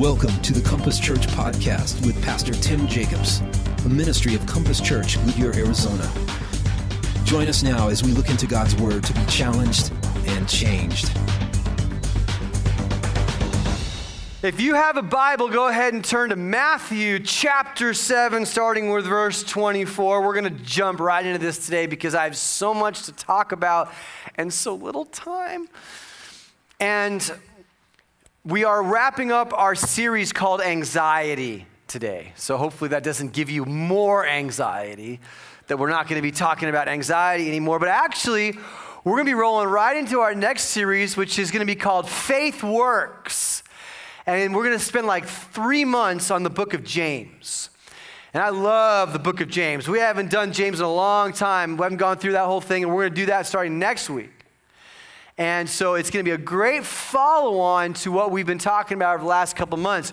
Welcome to the Compass Church podcast with Pastor Tim Jacobs, a ministry of Compass Church, Goodyear, Arizona. Join us now as we look into God's Word to be challenged and changed. If you have a Bible, go ahead and turn to Matthew chapter 7, starting with verse 24. We're going to jump right into this today because I have so much to talk about and so little time. And we are wrapping up our series called Anxiety today. So hopefully that doesn't give you more anxiety, that we're not going to be talking about anxiety anymore. But actually, we're going to be rolling right into our next series, which is going to be called Faith Works. And we're going to spend like three months on the book of James. And I love the book of James. We haven't done James in a long time. We haven't gone through that whole thing, and we're going to do that starting next week. And so it's going to be a great follow on to what we've been talking about over the last couple months.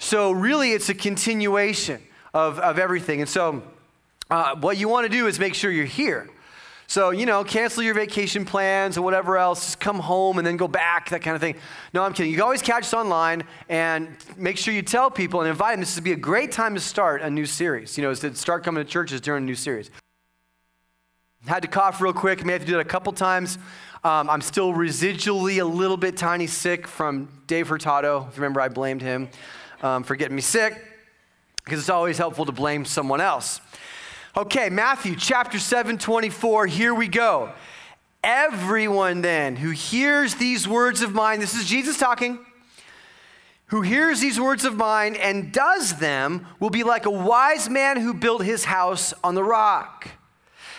So, really, it's a continuation of, of everything. And so, uh, what you want to do is make sure you're here. So, you know, cancel your vacation plans or whatever else. Just come home and then go back, that kind of thing. No, I'm kidding. You can always catch us online and make sure you tell people and invite them. This would be a great time to start a new series, you know, is to start coming to churches during a new series. Had to cough real quick. May have to do that a couple times. Um, I'm still residually a little bit tiny sick from Dave Hurtado. Remember, I blamed him um, for getting me sick because it's always helpful to blame someone else. Okay, Matthew chapter 7, 24. Here we go. Everyone then who hears these words of mine, this is Jesus talking, who hears these words of mine and does them will be like a wise man who built his house on the rock.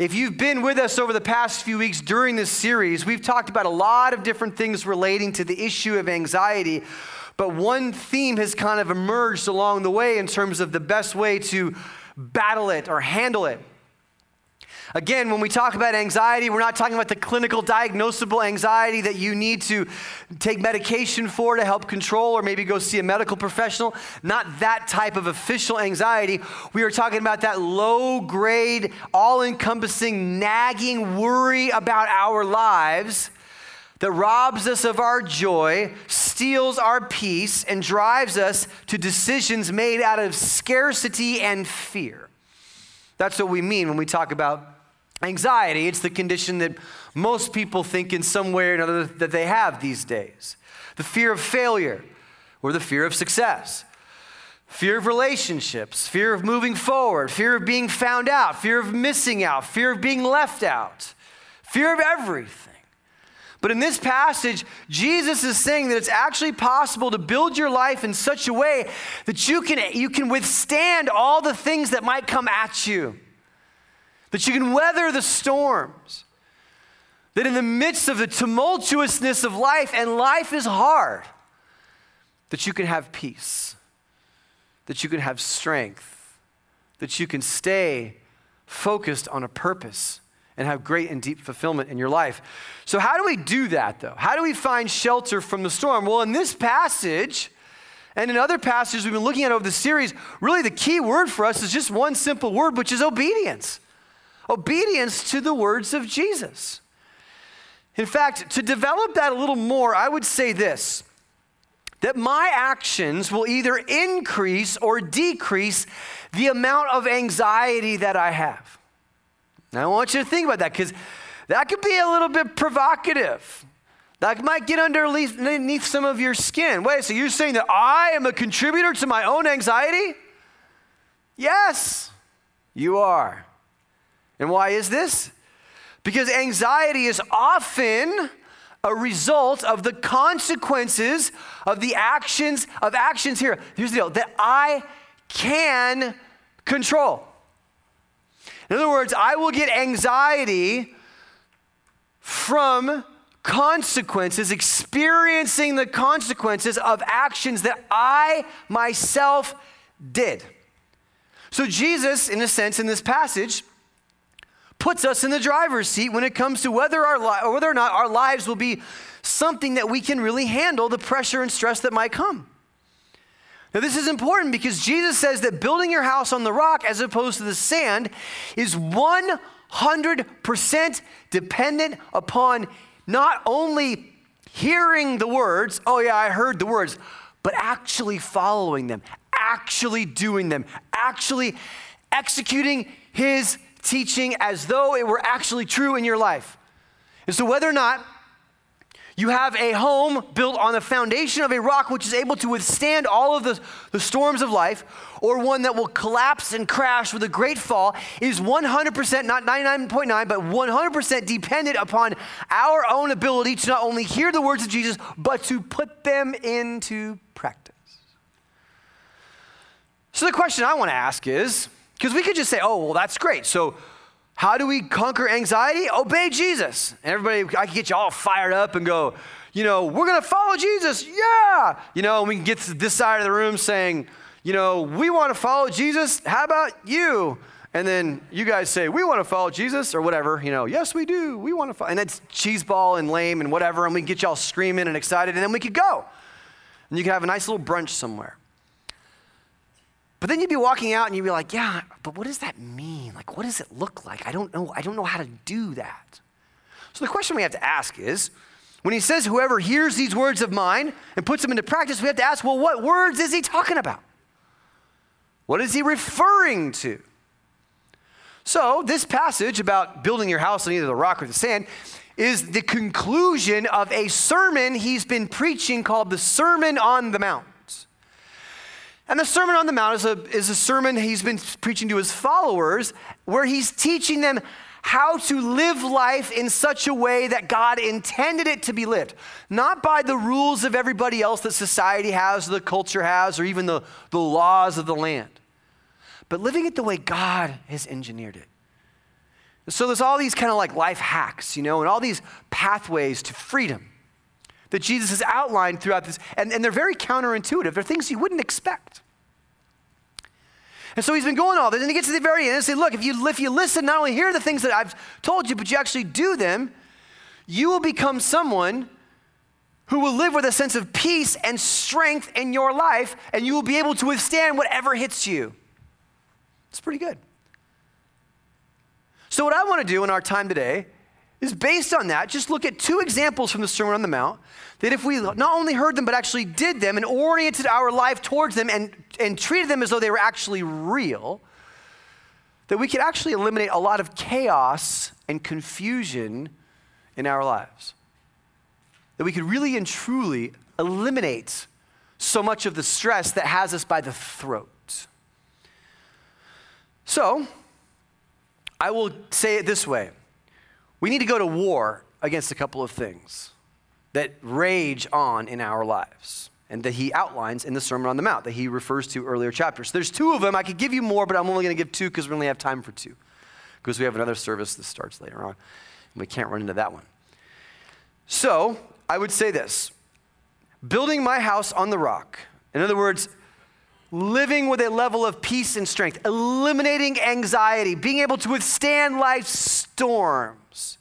If you've been with us over the past few weeks during this series, we've talked about a lot of different things relating to the issue of anxiety. But one theme has kind of emerged along the way in terms of the best way to battle it or handle it. Again, when we talk about anxiety, we're not talking about the clinical diagnosable anxiety that you need to take medication for to help control or maybe go see a medical professional. Not that type of official anxiety. We are talking about that low grade, all encompassing, nagging worry about our lives that robs us of our joy, steals our peace, and drives us to decisions made out of scarcity and fear. That's what we mean when we talk about Anxiety, it's the condition that most people think in some way or another that they have these days. The fear of failure or the fear of success. Fear of relationships, fear of moving forward, fear of being found out, fear of missing out, fear of being left out, fear of everything. But in this passage, Jesus is saying that it's actually possible to build your life in such a way that you can, you can withstand all the things that might come at you that you can weather the storms. That in the midst of the tumultuousness of life, and life is hard, that you can have peace, that you can have strength, that you can stay focused on a purpose and have great and deep fulfillment in your life. So, how do we do that though? How do we find shelter from the storm? Well, in this passage, and in other passages we've been looking at over the series, really the key word for us is just one simple word, which is obedience obedience to the words of Jesus. In fact, to develop that a little more, I would say this that my actions will either increase or decrease the amount of anxiety that I have. Now, I want you to think about that because that could be a little bit provocative. That might get underneath some of your skin. Wait, so you're saying that I am a contributor to my own anxiety? Yes, you are. And why is this? Because anxiety is often a result of the consequences of the actions of actions here. Here's the deal that I can control. In other words, I will get anxiety from consequences, experiencing the consequences of actions that I myself did. So, Jesus, in a sense, in this passage, puts us in the driver's seat when it comes to whether, our li- or whether or not our lives will be something that we can really handle the pressure and stress that might come. Now, this is important because Jesus says that building your house on the rock as opposed to the sand is 100% dependent upon not only hearing the words, oh, yeah, I heard the words, but actually following them, actually doing them, actually executing his teaching as though it were actually true in your life. And so, whether or not you have a home built on the foundation of a rock which is able to withstand all of the, the storms of life, or one that will collapse and crash with a great fall, is 100%, not 99.9, but 100% dependent upon our own ability to not only hear the words of Jesus, but to put them into practice. So the question I want to ask is because we could just say, oh, well, that's great. So how do we conquer anxiety? Obey Jesus. And everybody, I can get you all fired up and go, you know, we're going to follow Jesus. Yeah. You know, and we can get to this side of the room saying, you know, we want to follow Jesus. How about you? And then you guys say, we want to follow Jesus or whatever. You know, yes, we do. We want to follow. And it's cheeseball and lame and whatever. And we can get y'all screaming and excited. And then we could go. And you can have a nice little brunch somewhere. But then you'd be walking out and you'd be like, yeah, but what does that mean? Like, what does it look like? I don't know. I don't know how to do that. So the question we have to ask is when he says, whoever hears these words of mine and puts them into practice, we have to ask, well, what words is he talking about? What is he referring to? So, this passage about building your house on either the rock or the sand is the conclusion of a sermon he's been preaching called the Sermon on the Mount. And the Sermon on the Mount is a, is a sermon he's been preaching to his followers where he's teaching them how to live life in such a way that God intended it to be lived. Not by the rules of everybody else that society has, or the culture has, or even the, the laws of the land, but living it the way God has engineered it. So there's all these kind of like life hacks, you know, and all these pathways to freedom that Jesus has outlined throughout this, and, and they're very counterintuitive. They're things you wouldn't expect. And so he's been going all this, and he gets to the very end and say, Look, if you, if you listen, not only hear the things that I've told you, but you actually do them, you will become someone who will live with a sense of peace and strength in your life, and you will be able to withstand whatever hits you. It's pretty good. So, what I want to do in our time today is based on that, just look at two examples from the Sermon on the Mount that if we not only heard them, but actually did them and oriented our life towards them and, and treated them as though they were actually real, that we could actually eliminate a lot of chaos and confusion in our lives. That we could really and truly eliminate so much of the stress that has us by the throat. So, I will say it this way we need to go to war against a couple of things that rage on in our lives and that he outlines in the Sermon on the Mount that he refers to earlier chapters. There's two of them. I could give you more, but I'm only going to give two because we only have time for two. Because we have another service that starts later on. And we can't run into that one. So I would say this building my house on the rock. In other words, living with a level of peace and strength, eliminating anxiety, being able to withstand life's storms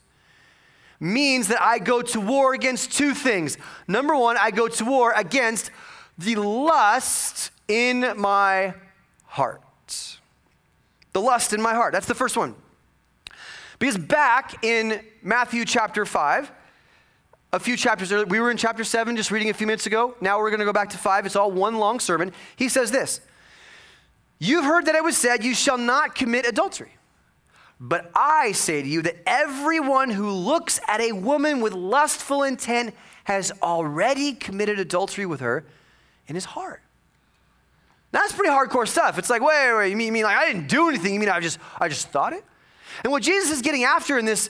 means that I go to war against two things. Number one, I go to war against the lust in my heart. The lust in my heart. That's the first one. Because back in Matthew chapter 5, a few chapters earlier, we were in chapter 7 just reading a few minutes ago. Now we're going to go back to 5. It's all one long sermon. He says this You've heard that it was said, You shall not commit adultery. But I say to you that everyone who looks at a woman with lustful intent has already committed adultery with her in his heart. Now, that's pretty hardcore stuff. It's like, wait, wait, you mean, you mean like I didn't do anything? You mean I just, I just thought it? And what Jesus is getting after in this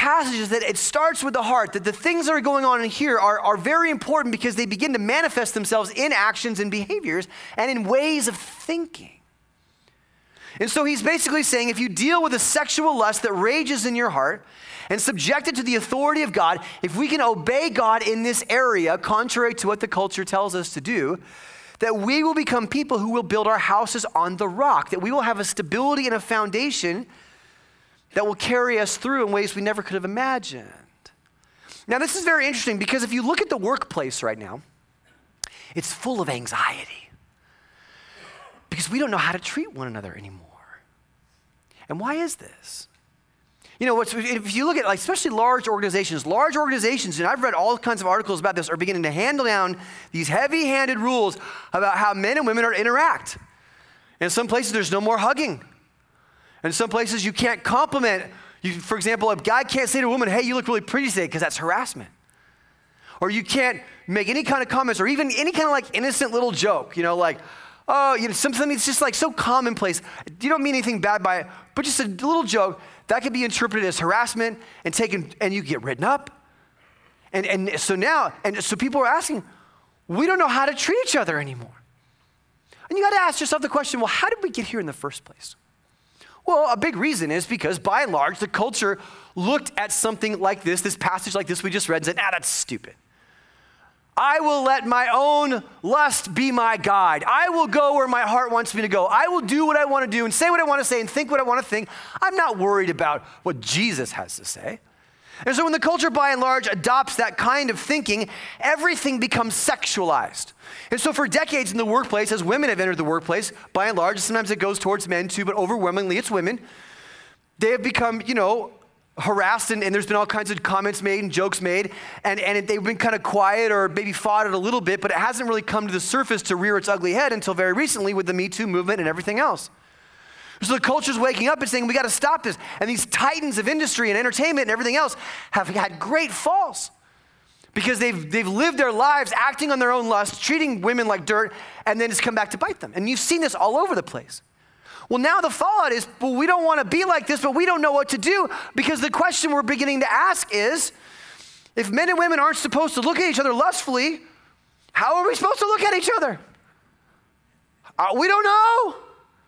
passage is that it starts with the heart, that the things that are going on in here are, are very important because they begin to manifest themselves in actions and behaviors and in ways of thinking. And so he's basically saying if you deal with a sexual lust that rages in your heart, and subject it to the authority of God, if we can obey God in this area, contrary to what the culture tells us to do, that we will become people who will build our houses on the rock, that we will have a stability and a foundation that will carry us through in ways we never could have imagined. Now, this is very interesting because if you look at the workplace right now, it's full of anxiety because we don't know how to treat one another anymore. And why is this? You know, if you look at, like, especially large organizations, large organizations, and I've read all kinds of articles about this, are beginning to handle down these heavy handed rules about how men and women are to interact. In some places, there's no more hugging. In some places, you can't compliment. You, for example, a guy can't say to a woman, hey, you look really pretty today, because that's harassment. Or you can't make any kind of comments or even any kind of like innocent little joke, you know, like, oh, you know, something that's just like so commonplace. You don't mean anything bad by it, but just a little joke that could be interpreted as harassment and taken, and you get written up. And, and so now, and so people are asking, we don't know how to treat each other anymore. And you got to ask yourself the question well, how did we get here in the first place? Well, a big reason is because by and large, the culture looked at something like this, this passage like this we just read, and said, ah, that's stupid. I will let my own lust be my guide. I will go where my heart wants me to go. I will do what I want to do and say what I want to say and think what I want to think. I'm not worried about what Jesus has to say. And so, when the culture by and large adopts that kind of thinking, everything becomes sexualized. And so, for decades in the workplace, as women have entered the workplace, by and large, sometimes it goes towards men too, but overwhelmingly it's women, they have become, you know, harassed and, and, there's been all kinds of comments made and jokes made and, and they've been kind of quiet or maybe fought it a little bit but it hasn't really come to the surface to rear its ugly head until very recently with the me too movement and everything else. So the culture's waking up and saying we got to stop this. And these titans of industry and entertainment and everything else have had great falls because they've, they've lived their lives acting on their own lust treating women like dirt and then it's come back to bite them and you've seen this all over the place well, now the fallout is, well, we don't want to be like this, but we don't know what to do because the question we're beginning to ask is if men and women aren't supposed to look at each other lustfully, how are we supposed to look at each other? Uh, we don't know.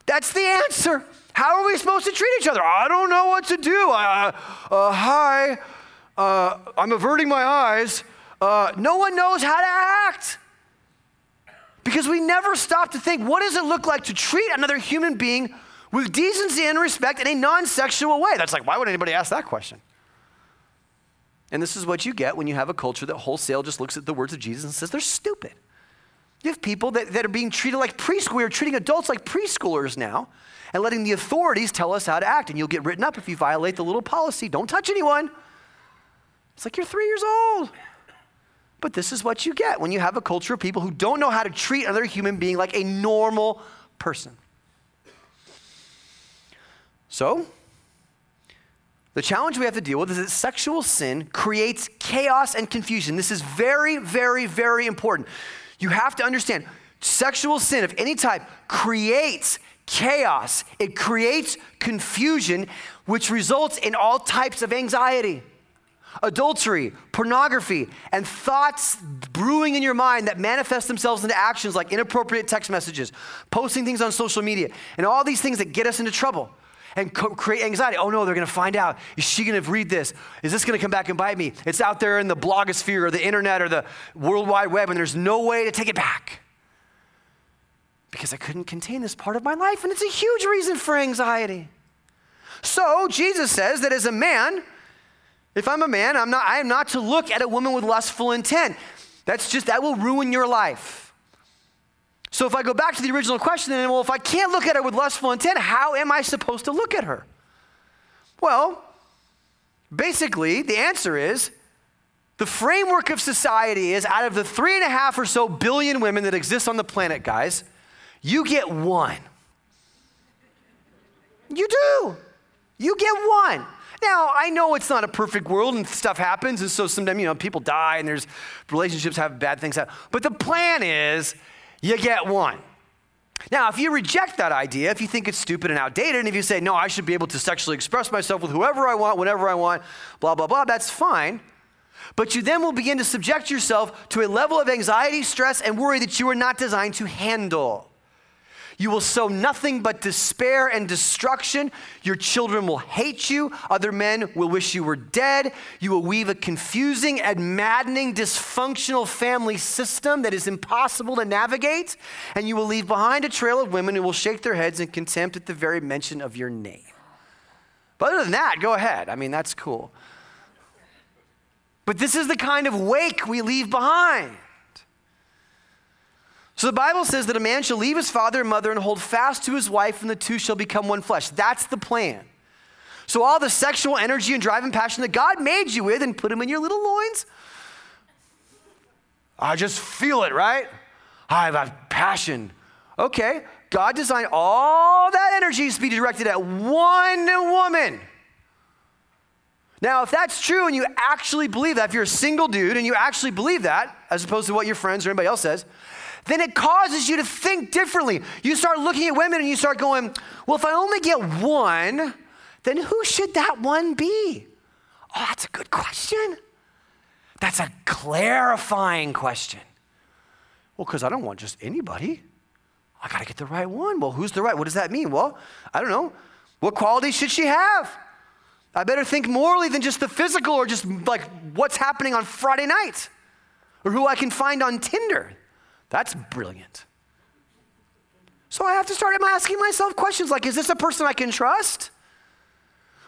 That's the answer. How are we supposed to treat each other? I don't know what to do. Uh, uh, hi, uh, I'm averting my eyes. Uh, no one knows how to act. Because we never stop to think what does it look like to treat another human being with decency and respect in a non sexual way? That's like, why would anybody ask that question? And this is what you get when you have a culture that wholesale just looks at the words of Jesus and says they're stupid. You have people that, that are being treated like preschool. We're treating adults like preschoolers now and letting the authorities tell us how to act. And you'll get written up if you violate the little policy don't touch anyone. It's like you're three years old. But this is what you get when you have a culture of people who don't know how to treat another human being like a normal person. So, the challenge we have to deal with is that sexual sin creates chaos and confusion. This is very, very, very important. You have to understand sexual sin of any type creates chaos, it creates confusion, which results in all types of anxiety adultery, pornography, and thoughts brewing in your mind that manifest themselves into actions like inappropriate text messages, posting things on social media, and all these things that get us into trouble and co- create anxiety. Oh no, they're going to find out. Is she going to read this? Is this going to come back and bite me? It's out there in the blogosphere or the internet or the World Wide Web, and there's no way to take it back. Because I couldn't contain this part of my life, and it's a huge reason for anxiety. So, Jesus says that as a man, if I'm a man, I'm not, I am not to look at a woman with lustful intent. That's just, that will ruin your life. So if I go back to the original question, then, well, if I can't look at her with lustful intent, how am I supposed to look at her? Well, basically, the answer is the framework of society is out of the three and a half or so billion women that exist on the planet, guys, you get one. You do. You get one. Now, I know it's not a perfect world and stuff happens, and so sometimes, you know, people die and there's relationships have bad things happen. But the plan is you get one. Now, if you reject that idea, if you think it's stupid and outdated, and if you say, no, I should be able to sexually express myself with whoever I want, whenever I want, blah, blah, blah, that's fine. But you then will begin to subject yourself to a level of anxiety, stress, and worry that you are not designed to handle. You will sow nothing but despair and destruction. Your children will hate you. Other men will wish you were dead. You will weave a confusing and maddening, dysfunctional family system that is impossible to navigate. And you will leave behind a trail of women who will shake their heads in contempt at the very mention of your name. But other than that, go ahead. I mean, that's cool. But this is the kind of wake we leave behind. So the Bible says that a man shall leave his father and mother and hold fast to his wife, and the two shall become one flesh. That's the plan. So all the sexual energy and drive and passion that God made you with and put them in your little loins, I just feel it, right? I have passion. Okay, God designed all that energy to be directed at one woman. Now, if that's true and you actually believe that, if you're a single dude and you actually believe that, as opposed to what your friends or anybody else says, then it causes you to think differently. You start looking at women and you start going, well, if I only get one, then who should that one be? Oh, that's a good question. That's a clarifying question. Well, because I don't want just anybody. I got to get the right one. Well, who's the right? What does that mean? Well, I don't know. What qualities should she have? I better think morally than just the physical or just like what's happening on Friday night or who I can find on Tinder. That's brilliant. So I have to start asking myself questions like is this a person I can trust?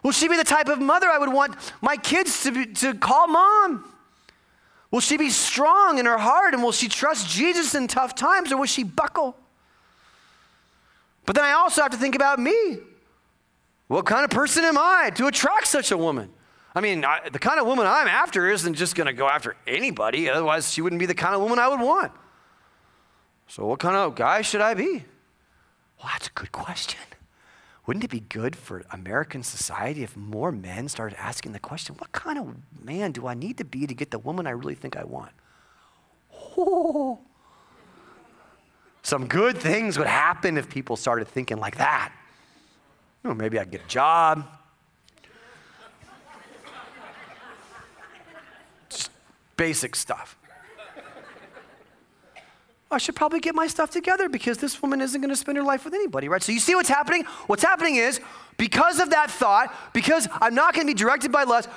Will she be the type of mother I would want my kids to, be, to call mom? Will she be strong in her heart and will she trust Jesus in tough times or will she buckle? But then I also have to think about me. What kind of person am I to attract such a woman? I mean, I, the kind of woman I'm after isn't just going to go after anybody, otherwise, she wouldn't be the kind of woman I would want. So, what kind of guy should I be? Well, that's a good question. Wouldn't it be good for American society if more men started asking the question, what kind of man do I need to be to get the woman I really think I want? Oh. Some good things would happen if people started thinking like that. Oh, maybe I'd get a job. Just basic stuff. I should probably get my stuff together because this woman isn't going to spend her life with anybody, right? So you see what's happening? What's happening is because of that thought, because I'm not going to be directed by lust,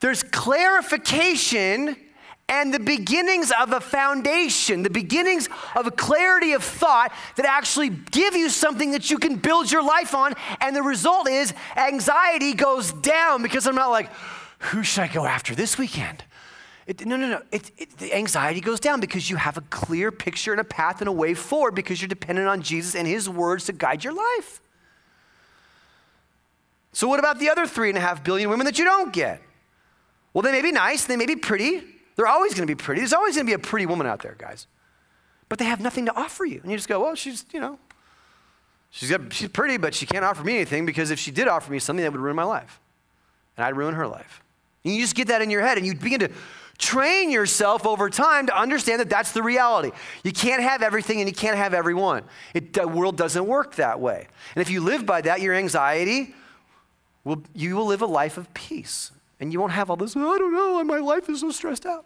there's clarification and the beginnings of a foundation, the beginnings of a clarity of thought that actually give you something that you can build your life on. And the result is anxiety goes down because I'm not like, who should I go after this weekend? It, no, no, no. It, it, the anxiety goes down because you have a clear picture and a path and a way forward because you're dependent on Jesus and His words to guide your life. So, what about the other three and a half billion women that you don't get? Well, they may be nice, they may be pretty. They're always going to be pretty. There's always going to be a pretty woman out there, guys. But they have nothing to offer you. And you just go, well, she's, you know, she's, got, she's pretty, but she can't offer me anything because if she did offer me something, that would ruin my life. And I'd ruin her life. And you just get that in your head and you begin to train yourself over time to understand that that's the reality. You can't have everything and you can't have everyone. It, the world doesn't work that way. And if you live by that, your anxiety, will, you will live a life of peace. And you won't have all this, oh, I don't know, my life is so stressed out.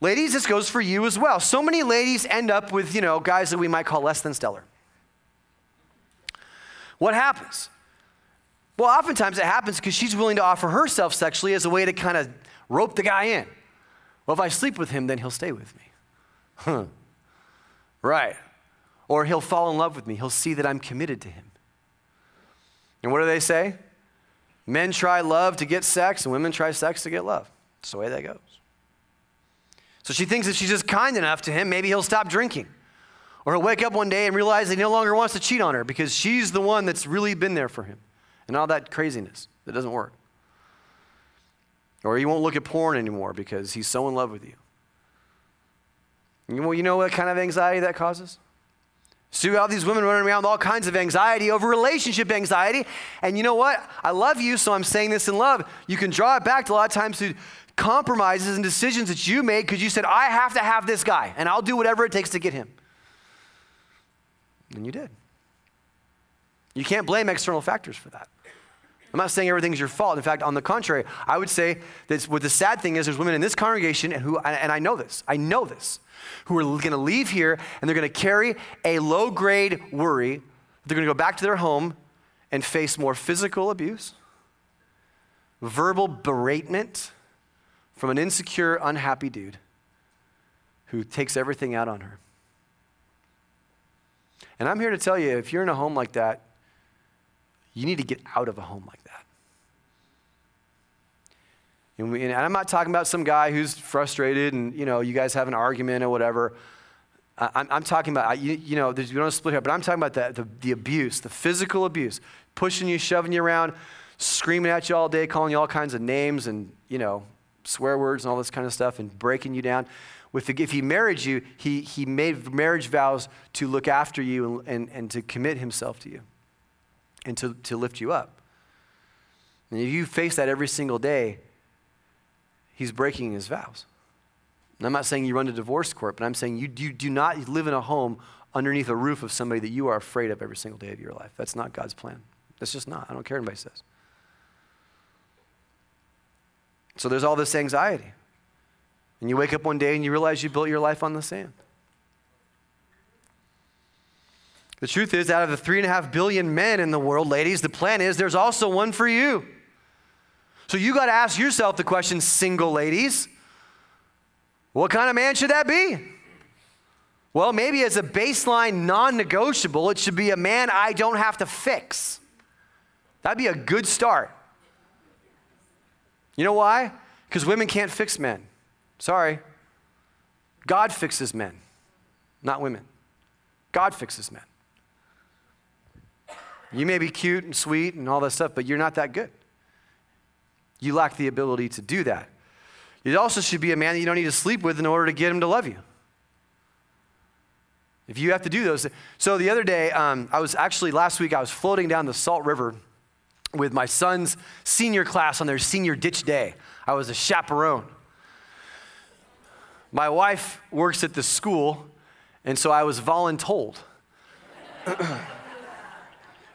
Ladies, this goes for you as well. So many ladies end up with, you know, guys that we might call less than stellar. What happens? Well, oftentimes it happens because she's willing to offer herself sexually as a way to kind of rope the guy in. Well, if I sleep with him, then he'll stay with me. Huh. Right. Or he'll fall in love with me. He'll see that I'm committed to him. And what do they say? Men try love to get sex, and women try sex to get love. That's the way that goes. So she thinks if she's just kind enough to him, maybe he'll stop drinking. Or he'll wake up one day and realize he no longer wants to cheat on her because she's the one that's really been there for him and all that craziness that doesn't work. Or he won't look at porn anymore because he's so in love with you. Know, you know what kind of anxiety that causes? So you have these women running around with all kinds of anxiety over relationship anxiety. And you know what? I love you, so I'm saying this in love. You can draw it back to a lot of times to compromises and decisions that you made because you said, I have to have this guy, and I'll do whatever it takes to get him. And you did. You can't blame external factors for that. I'm not saying everything's your fault. In fact, on the contrary, I would say that what the sad thing is, there's women in this congregation who, and I know this, I know this, who are going to leave here and they're going to carry a low grade worry. They're going to go back to their home and face more physical abuse, verbal beratement from an insecure, unhappy dude who takes everything out on her. And I'm here to tell you if you're in a home like that, you need to get out of a home like that. And, we, and I'm not talking about some guy who's frustrated and, you know, you guys have an argument or whatever. I'm, I'm talking about, you, you know, we don't split here, but I'm talking about the, the, the abuse, the physical abuse, pushing you, shoving you around, screaming at you all day, calling you all kinds of names and, you know, swear words and all this kind of stuff and breaking you down. With the, if he married you, he, he made marriage vows to look after you and, and, and to commit himself to you and to, to lift you up. And if you face that every single day, he's breaking his vows. And I'm not saying you run to divorce court, but I'm saying you, you do not live in a home underneath a roof of somebody that you are afraid of every single day of your life. That's not God's plan. That's just not. I don't care what anybody says. So there's all this anxiety. And you wake up one day and you realize you built your life on the sand. The truth is, out of the three and a half billion men in the world, ladies, the plan is there's also one for you. So you got to ask yourself the question, single ladies, what kind of man should that be? Well, maybe as a baseline non negotiable, it should be a man I don't have to fix. That'd be a good start. You know why? Because women can't fix men. Sorry. God fixes men, not women. God fixes men. You may be cute and sweet and all that stuff, but you're not that good. You lack the ability to do that. You also should be a man that you don't need to sleep with in order to get him to love you. If you have to do those. So the other day, um, I was actually, last week, I was floating down the Salt River with my son's senior class on their senior ditch day. I was a chaperone. My wife works at the school, and so I was voluntold.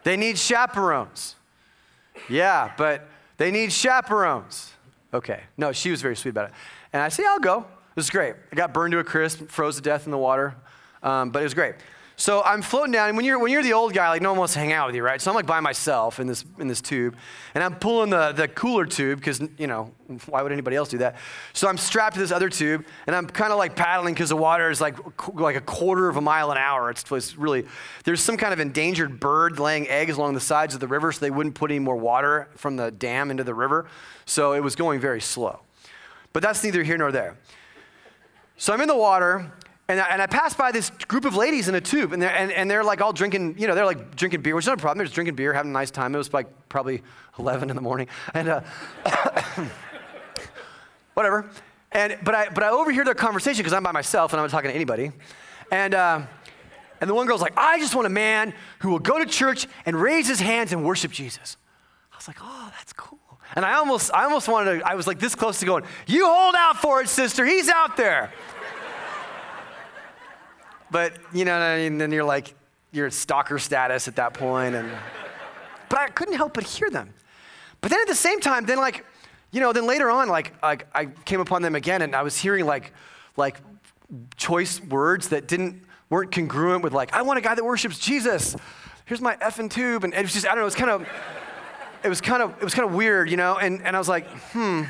They need chaperones. Yeah, but they need chaperones. Okay. No, she was very sweet about it. And I said, yeah, I'll go. It was great. I got burned to a crisp, froze to death in the water, um, but it was great. So I'm floating down, and when you're, when you're the old guy, like no one wants to hang out with you, right? So I'm like by myself in this, in this tube, and I'm pulling the, the cooler tube, because, you know, why would anybody else do that? So I'm strapped to this other tube, and I'm kind of like paddling because the water is like, like a quarter of a mile an hour. It's, it's really, there's some kind of endangered bird laying eggs along the sides of the river, so they wouldn't put any more water from the dam into the river. So it was going very slow. But that's neither here nor there. So I'm in the water, and I, and I passed by this group of ladies in a tube, and they're, and, and they're like all drinking, you know, they're like drinking beer, which is not a problem. They're just drinking beer, having a nice time. It was like probably 11 in the morning. And uh, whatever. And, but, I, but I overhear their conversation because I'm by myself and I'm not talking to anybody. And, uh, and the one girl's like, I just want a man who will go to church and raise his hands and worship Jesus. I was like, oh, that's cool. And I almost, I almost wanted to, I was like this close to going, you hold out for it, sister. He's out there. But, you know, and then you're like, you're at stalker status at that point, and but I couldn't help but hear them. But then at the same time, then like, you know, then later on, like, like I came upon them again, and I was hearing like, like choice words that didn't weren't congruent with like, I want a guy that worships Jesus. Here's my effing tube, and it was just I don't know, it was kind of, it was kind of it was kind of weird, you know, and and I was like, hmm.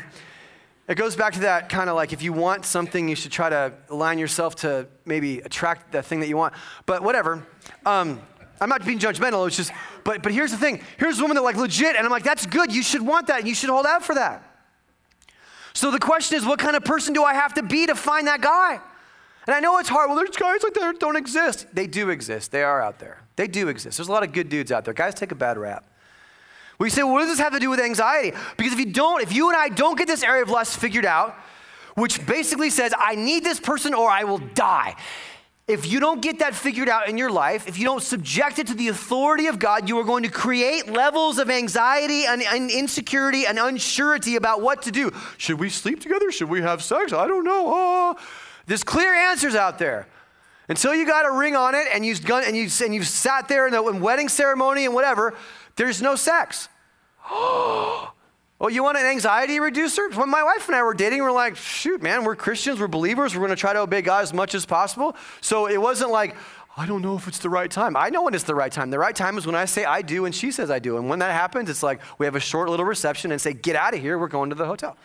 It goes back to that kind of like if you want something, you should try to align yourself to maybe attract that thing that you want. But whatever. Um, I'm not being judgmental. It's just, but but here's the thing. Here's a woman that like legit, and I'm like, that's good. You should want that, and you should hold out for that. So the question is, what kind of person do I have to be to find that guy? And I know it's hard. Well, there's guys like that don't exist. They do exist. They are out there. They do exist. There's a lot of good dudes out there. Guys take a bad rap. We say, well, what does this have to do with anxiety? Because if you don't, if you and I don't get this area of lust figured out, which basically says, I need this person or I will die. If you don't get that figured out in your life, if you don't subject it to the authority of God, you are going to create levels of anxiety and, and, insecurity and unsurety about what to do. Should we sleep together? Should we have sex? I don't know. Oh. There's clear answers out there. Until you got a ring on it and, you, and, you, and you've sat there in the wedding ceremony and whatever, there's no sex. Oh, you want an anxiety reducer? When my wife and I were dating, we are like, shoot, man, we're Christians, we're believers, we're going to try to obey God as much as possible. So it wasn't like, I don't know if it's the right time. I know when it's the right time. The right time is when I say I do and she says I do. And when that happens, it's like we have a short little reception and say, get out of here, we're going to the hotel.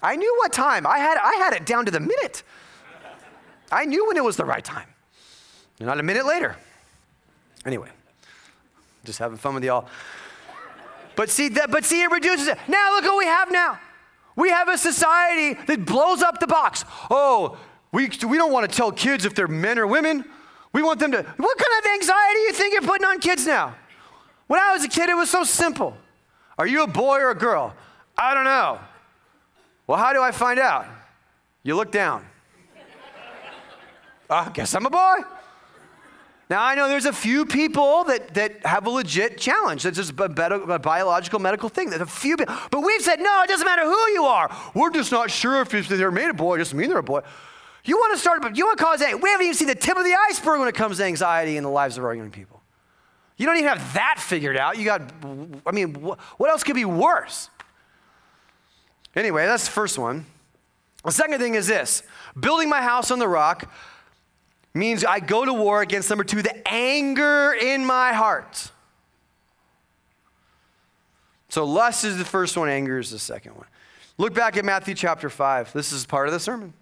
I knew what time. I had, I had it down to the minute. I knew when it was the right time. Not a minute later. Anyway, just having fun with y'all. But see, that, but see, it reduces it. Now look what we have now. We have a society that blows up the box. Oh, we, we don't want to tell kids if they're men or women. We want them to. What kind of anxiety you think you're putting on kids now? When I was a kid, it was so simple. Are you a boy or a girl? I don't know. Well, how do I find out? You look down. I guess I'm a boy. Now, I know there's a few people that, that have a legit challenge. That's just a, a biological medical thing. There's a few people. But we've said, no, it doesn't matter who you are. We're just not sure if they're made a boy. Doesn't mean they're a boy. You want to start, but you want to cause a, we haven't even seen the tip of the iceberg when it comes to anxiety in the lives of our young people. You don't even have that figured out. You got, I mean, what else could be worse? Anyway, that's the first one. The second thing is this building my house on the rock means I go to war against number two, the anger in my heart. So lust is the first one, anger is the second one. Look back at Matthew chapter 5. This is part of the sermon.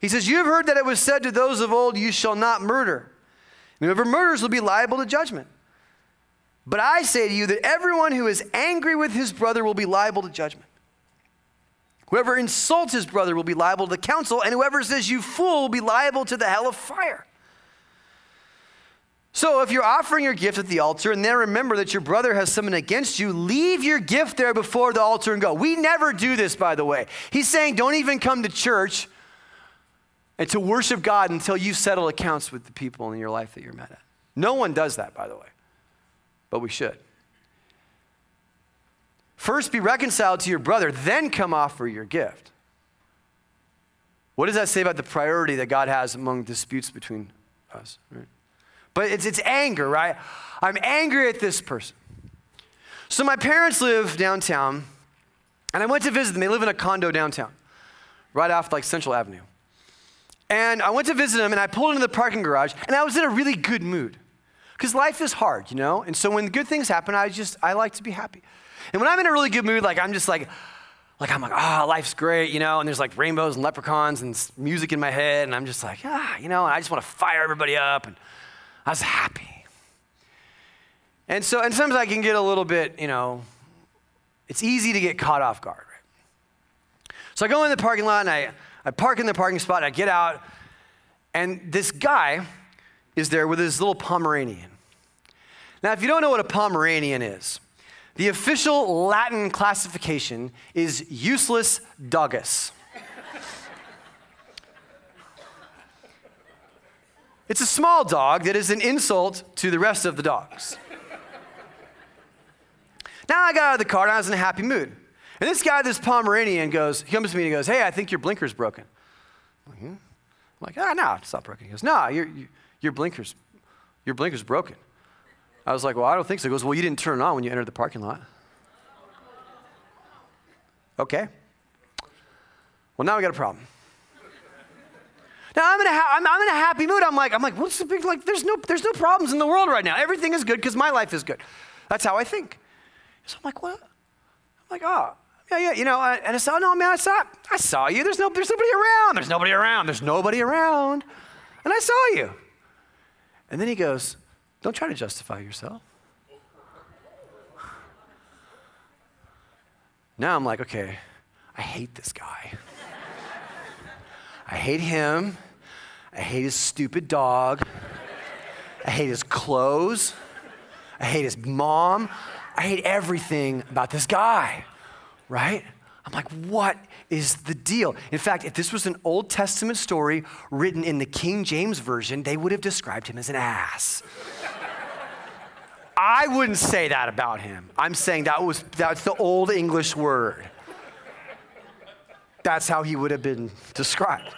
He says, You have heard that it was said to those of old, You shall not murder. And whoever murders will be liable to judgment. But I say to you that everyone who is angry with his brother will be liable to judgment. Whoever insults his brother will be liable to the council, and whoever says, You fool, will be liable to the hell of fire. So if you're offering your gift at the altar and then remember that your brother has something against you, leave your gift there before the altar and go. We never do this, by the way. He's saying don't even come to church and to worship God until you settle accounts with the people in your life that you're met at. No one does that, by the way, but we should. First be reconciled to your brother, then come offer your gift. What does that say about the priority that God has among disputes between us? Right? But it's, it's anger, right? I'm angry at this person. So my parents live downtown, and I went to visit them. They live in a condo downtown, right off like Central Avenue. And I went to visit them, and I pulled into the parking garage, and I was in a really good mood. Because life is hard, you know? And so when good things happen, I just, I like to be happy. And when I'm in a really good mood, like I'm just like, like I'm like, ah, oh, life's great, you know, and there's like rainbows and leprechauns and music in my head, and I'm just like, ah, you know, and I just want to fire everybody up and I was happy. And so, and sometimes I can get a little bit, you know, it's easy to get caught off guard, right? So I go in the parking lot and I, I park in the parking spot, I get out, and this guy is there with his little Pomeranian. Now, if you don't know what a Pomeranian is, the official Latin classification is useless doggus. It's a small dog that is an insult to the rest of the dogs. now I got out of the car and I was in a happy mood. And this guy, this Pomeranian, goes, he comes to me and he goes, Hey, I think your blinker's broken. I'm like, hmm? Ah, no, it's not broken. He goes, No, your, your, blinker's, your blinker's broken. I was like, Well, I don't think so. He goes, Well, you didn't turn it on when you entered the parking lot. Okay. Well, now we got a problem. Now I'm in a, ha- I'm, I'm in a happy mood. I'm like, I'm like, what's the big, like, there's no, there's no problems in the world right now. Everything is good because my life is good. That's how I think. So I'm like, what? I'm like, oh, yeah, yeah, you know, and I said, no, man, I saw, I saw you. There's no, there's nobody around. There's nobody around. There's nobody around. And I saw you. And then he goes, don't try to justify yourself. Now I'm like, okay, I hate this guy. I hate him. I hate his stupid dog. I hate his clothes. I hate his mom. I hate everything about this guy, right? I'm like, what is the deal? In fact, if this was an Old Testament story written in the King James Version, they would have described him as an ass. I wouldn't say that about him. I'm saying that was that's the old English word. That's how he would have been described.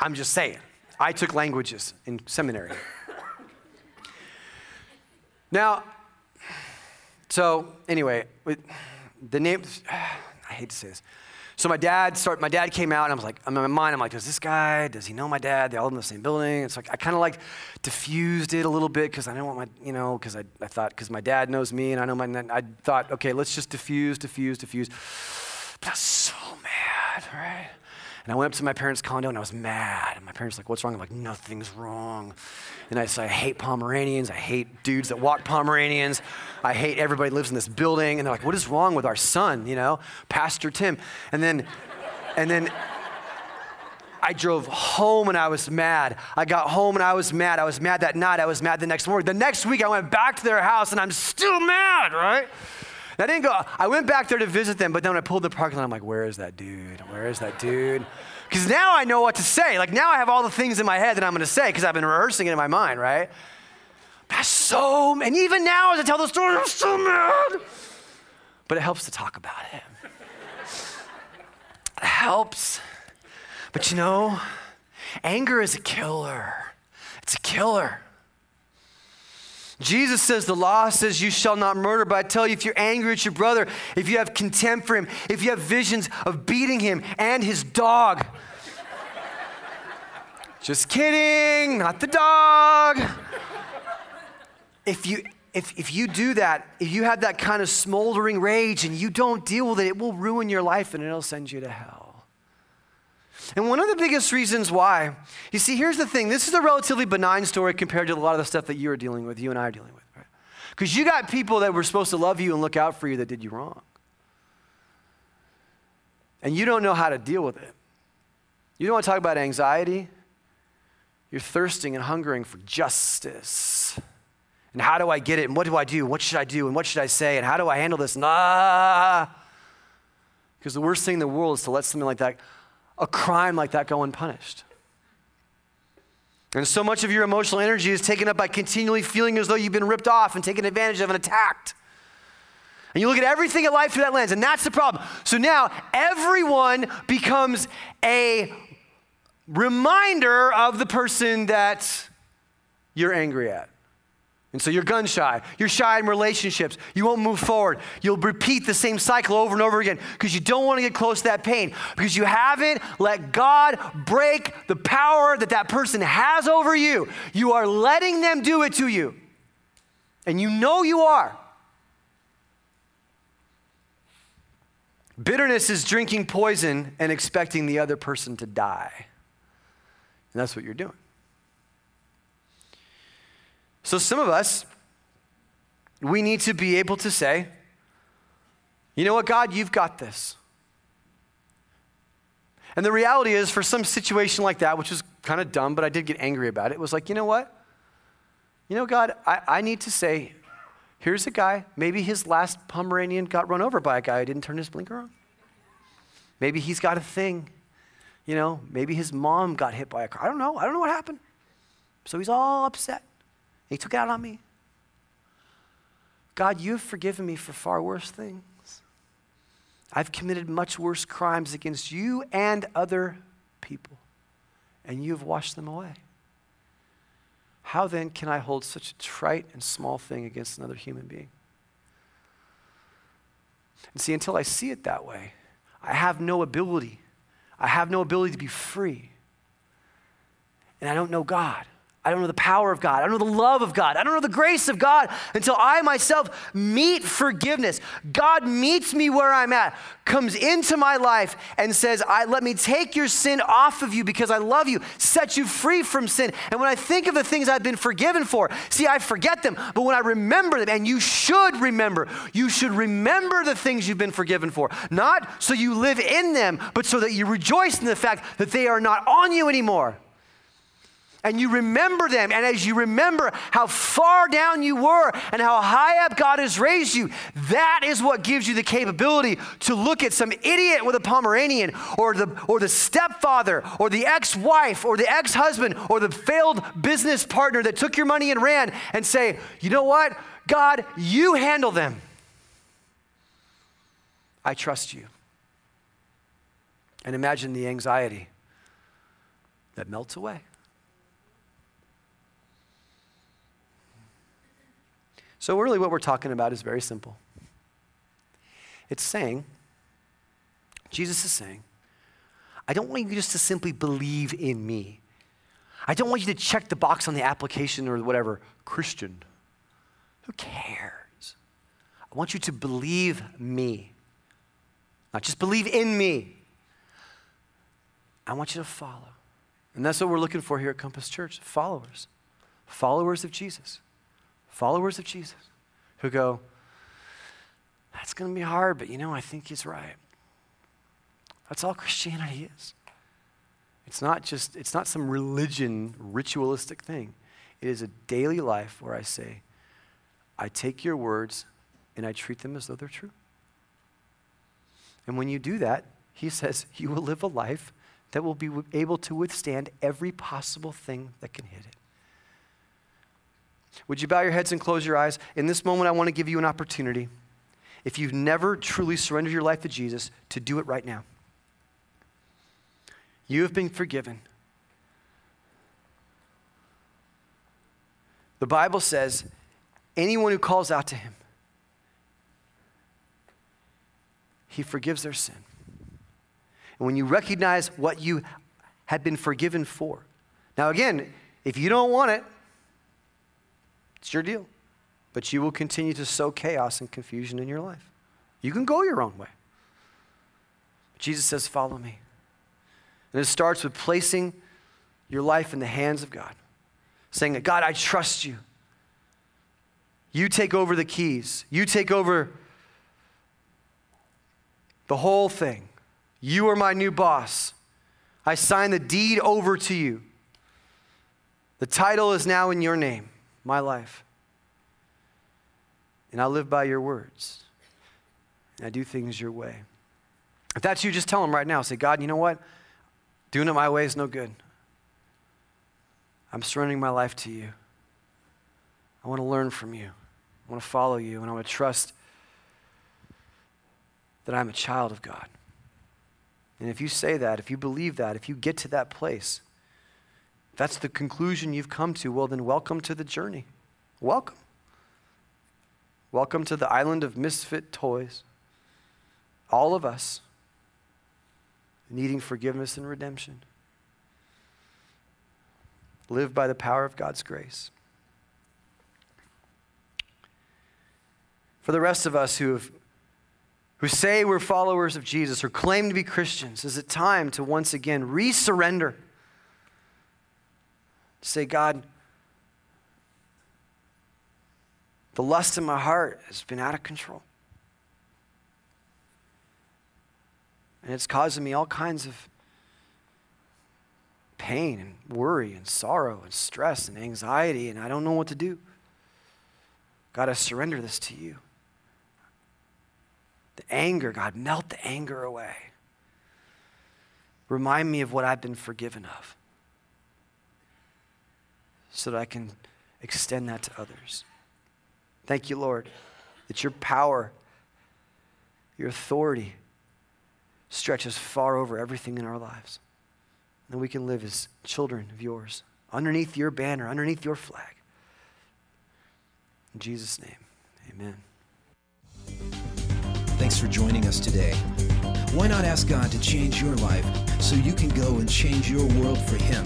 I'm just saying. I took languages in seminary. Now, So, anyway, the name, I hate to say this. So my dad start, my dad came out and I was like, in my mind, I'm like, does this guy, does he know my dad? They're all in the same building. It's like, I kind of like diffused it a little bit because I didn't want my, you know, because I, I thought, because my dad knows me and I know my, I thought, okay, let's just diffuse, diffuse, diffuse. But I was so mad, right? And I went up to my parents' condo and I was mad. And my parents were like, what's wrong? I'm like, nothing's wrong. And I said, I hate Pomeranians. I hate dudes that walk Pomeranians. I hate everybody lives in this building. And they're like, what is wrong with our son, you know, Pastor Tim? And then, and then I drove home and I was mad. I got home and I was mad. I was mad that night. I was mad the next morning. The next week I went back to their house and I'm still mad, right? I didn't go, I went back there to visit them, but then when I pulled the parking lot, I'm like, where is that dude? Where is that dude? Because now I know what to say. Like now I have all the things in my head that I'm going to say because I've been rehearsing it in my mind, right? That's so, and even now as I tell the story, I'm so mad. But it helps to talk about it. It helps. But you know, anger is a killer. It's a killer. Jesus says, The law says you shall not murder, but I tell you, if you're angry at your brother, if you have contempt for him, if you have visions of beating him and his dog, just kidding, not the dog. If you if, if you do that, if you have that kind of smoldering rage and you don't deal with it, it will ruin your life and it'll send you to hell. And one of the biggest reasons why, you see, here's the thing this is a relatively benign story compared to a lot of the stuff that you are dealing with, you and I are dealing with, right? Because you got people that were supposed to love you and look out for you that did you wrong. And you don't know how to deal with it. You don't want to talk about anxiety. You're thirsting and hungering for justice. And how do I get it? And what do I do? What should I do? And what should I say? And how do I handle this? Nah. Because the worst thing in the world is to let something like that a crime like that go unpunished. And so much of your emotional energy is taken up by continually feeling as though you've been ripped off and taken advantage of and attacked. And you look at everything in life through that lens, and that's the problem. So now everyone becomes a reminder of the person that you're angry at. And so you're gun shy. You're shy in relationships. You won't move forward. You'll repeat the same cycle over and over again because you don't want to get close to that pain because you haven't let God break the power that that person has over you. You are letting them do it to you. And you know you are. Bitterness is drinking poison and expecting the other person to die. And that's what you're doing. So, some of us, we need to be able to say, you know what, God, you've got this. And the reality is, for some situation like that, which is kind of dumb, but I did get angry about it, it was like, you know what? You know, God, I, I need to say, here's a guy, maybe his last Pomeranian got run over by a guy who didn't turn his blinker on. Maybe he's got a thing. You know, maybe his mom got hit by a car. I don't know. I don't know what happened. So he's all upset. He took it out on me. God, you've forgiven me for far worse things. I've committed much worse crimes against you and other people, and you've washed them away. How then can I hold such a trite and small thing against another human being? And see, until I see it that way, I have no ability. I have no ability to be free. And I don't know God. I don't know the power of God. I don't know the love of God. I don't know the grace of God until I myself meet forgiveness. God meets me where I'm at, comes into my life, and says, I, Let me take your sin off of you because I love you, set you free from sin. And when I think of the things I've been forgiven for, see, I forget them. But when I remember them, and you should remember, you should remember the things you've been forgiven for. Not so you live in them, but so that you rejoice in the fact that they are not on you anymore and you remember them, and as you remember how far down you were and how high up God has raised you, that is what gives you the capability to look at some idiot with a Pomeranian or the, or the stepfather or the ex wife or the ex husband or the failed business partner that took your money and ran and say, you know what? God, you handle them. I trust you. And imagine the anxiety that melts away. So, really, what we're talking about is very simple. It's saying, Jesus is saying, I don't want you just to simply believe in me. I don't want you to check the box on the application or whatever, Christian. Who cares? I want you to believe me. Not just believe in me. I want you to follow. And that's what we're looking for here at Compass Church followers. Followers of Jesus. Followers of Jesus who go, that's going to be hard, but you know, I think he's right. That's all Christianity is. It's not just, it's not some religion, ritualistic thing. It is a daily life where I say, I take your words and I treat them as though they're true. And when you do that, he says, you will live a life that will be able to withstand every possible thing that can hit it. Would you bow your heads and close your eyes? In this moment, I want to give you an opportunity, if you've never truly surrendered your life to Jesus, to do it right now. You have been forgiven. The Bible says anyone who calls out to him, he forgives their sin. And when you recognize what you had been forgiven for. Now, again, if you don't want it, it's your deal. But you will continue to sow chaos and confusion in your life. You can go your own way. But Jesus says, Follow me. And it starts with placing your life in the hands of God, saying God, I trust you. You take over the keys, you take over the whole thing. You are my new boss. I sign the deed over to you. The title is now in your name, my life. And I live by your words. And I do things your way. If that's you, just tell him right now. Say, God, you know what? Doing it my way is no good. I'm surrendering my life to you. I want to learn from you. I want to follow you, and I want to trust that I'm a child of God. And if you say that, if you believe that, if you get to that place, that's the conclusion you've come to, well, then welcome to the journey. Welcome. Welcome to the island of misfit toys. All of us needing forgiveness and redemption. Live by the power of God's grace. For the rest of us who have who say we're followers of Jesus or claim to be Christians, is it time to once again resurrender? Say, God, the lust in my heart has been out of control. And it's causing me all kinds of pain and worry and sorrow and stress and anxiety, and I don't know what to do. God, I surrender this to you. The anger, God, melt the anger away. Remind me of what I've been forgiven of so that I can extend that to others. Thank you, Lord, that your power, your authority stretches far over everything in our lives. And we can live as children of yours, underneath your banner, underneath your flag. In Jesus' name, amen. Thanks for joining us today. Why not ask God to change your life so you can go and change your world for Him?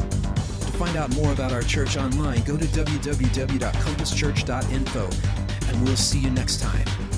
Find out more about our church online, go to www.compasschurch.info and we'll see you next time.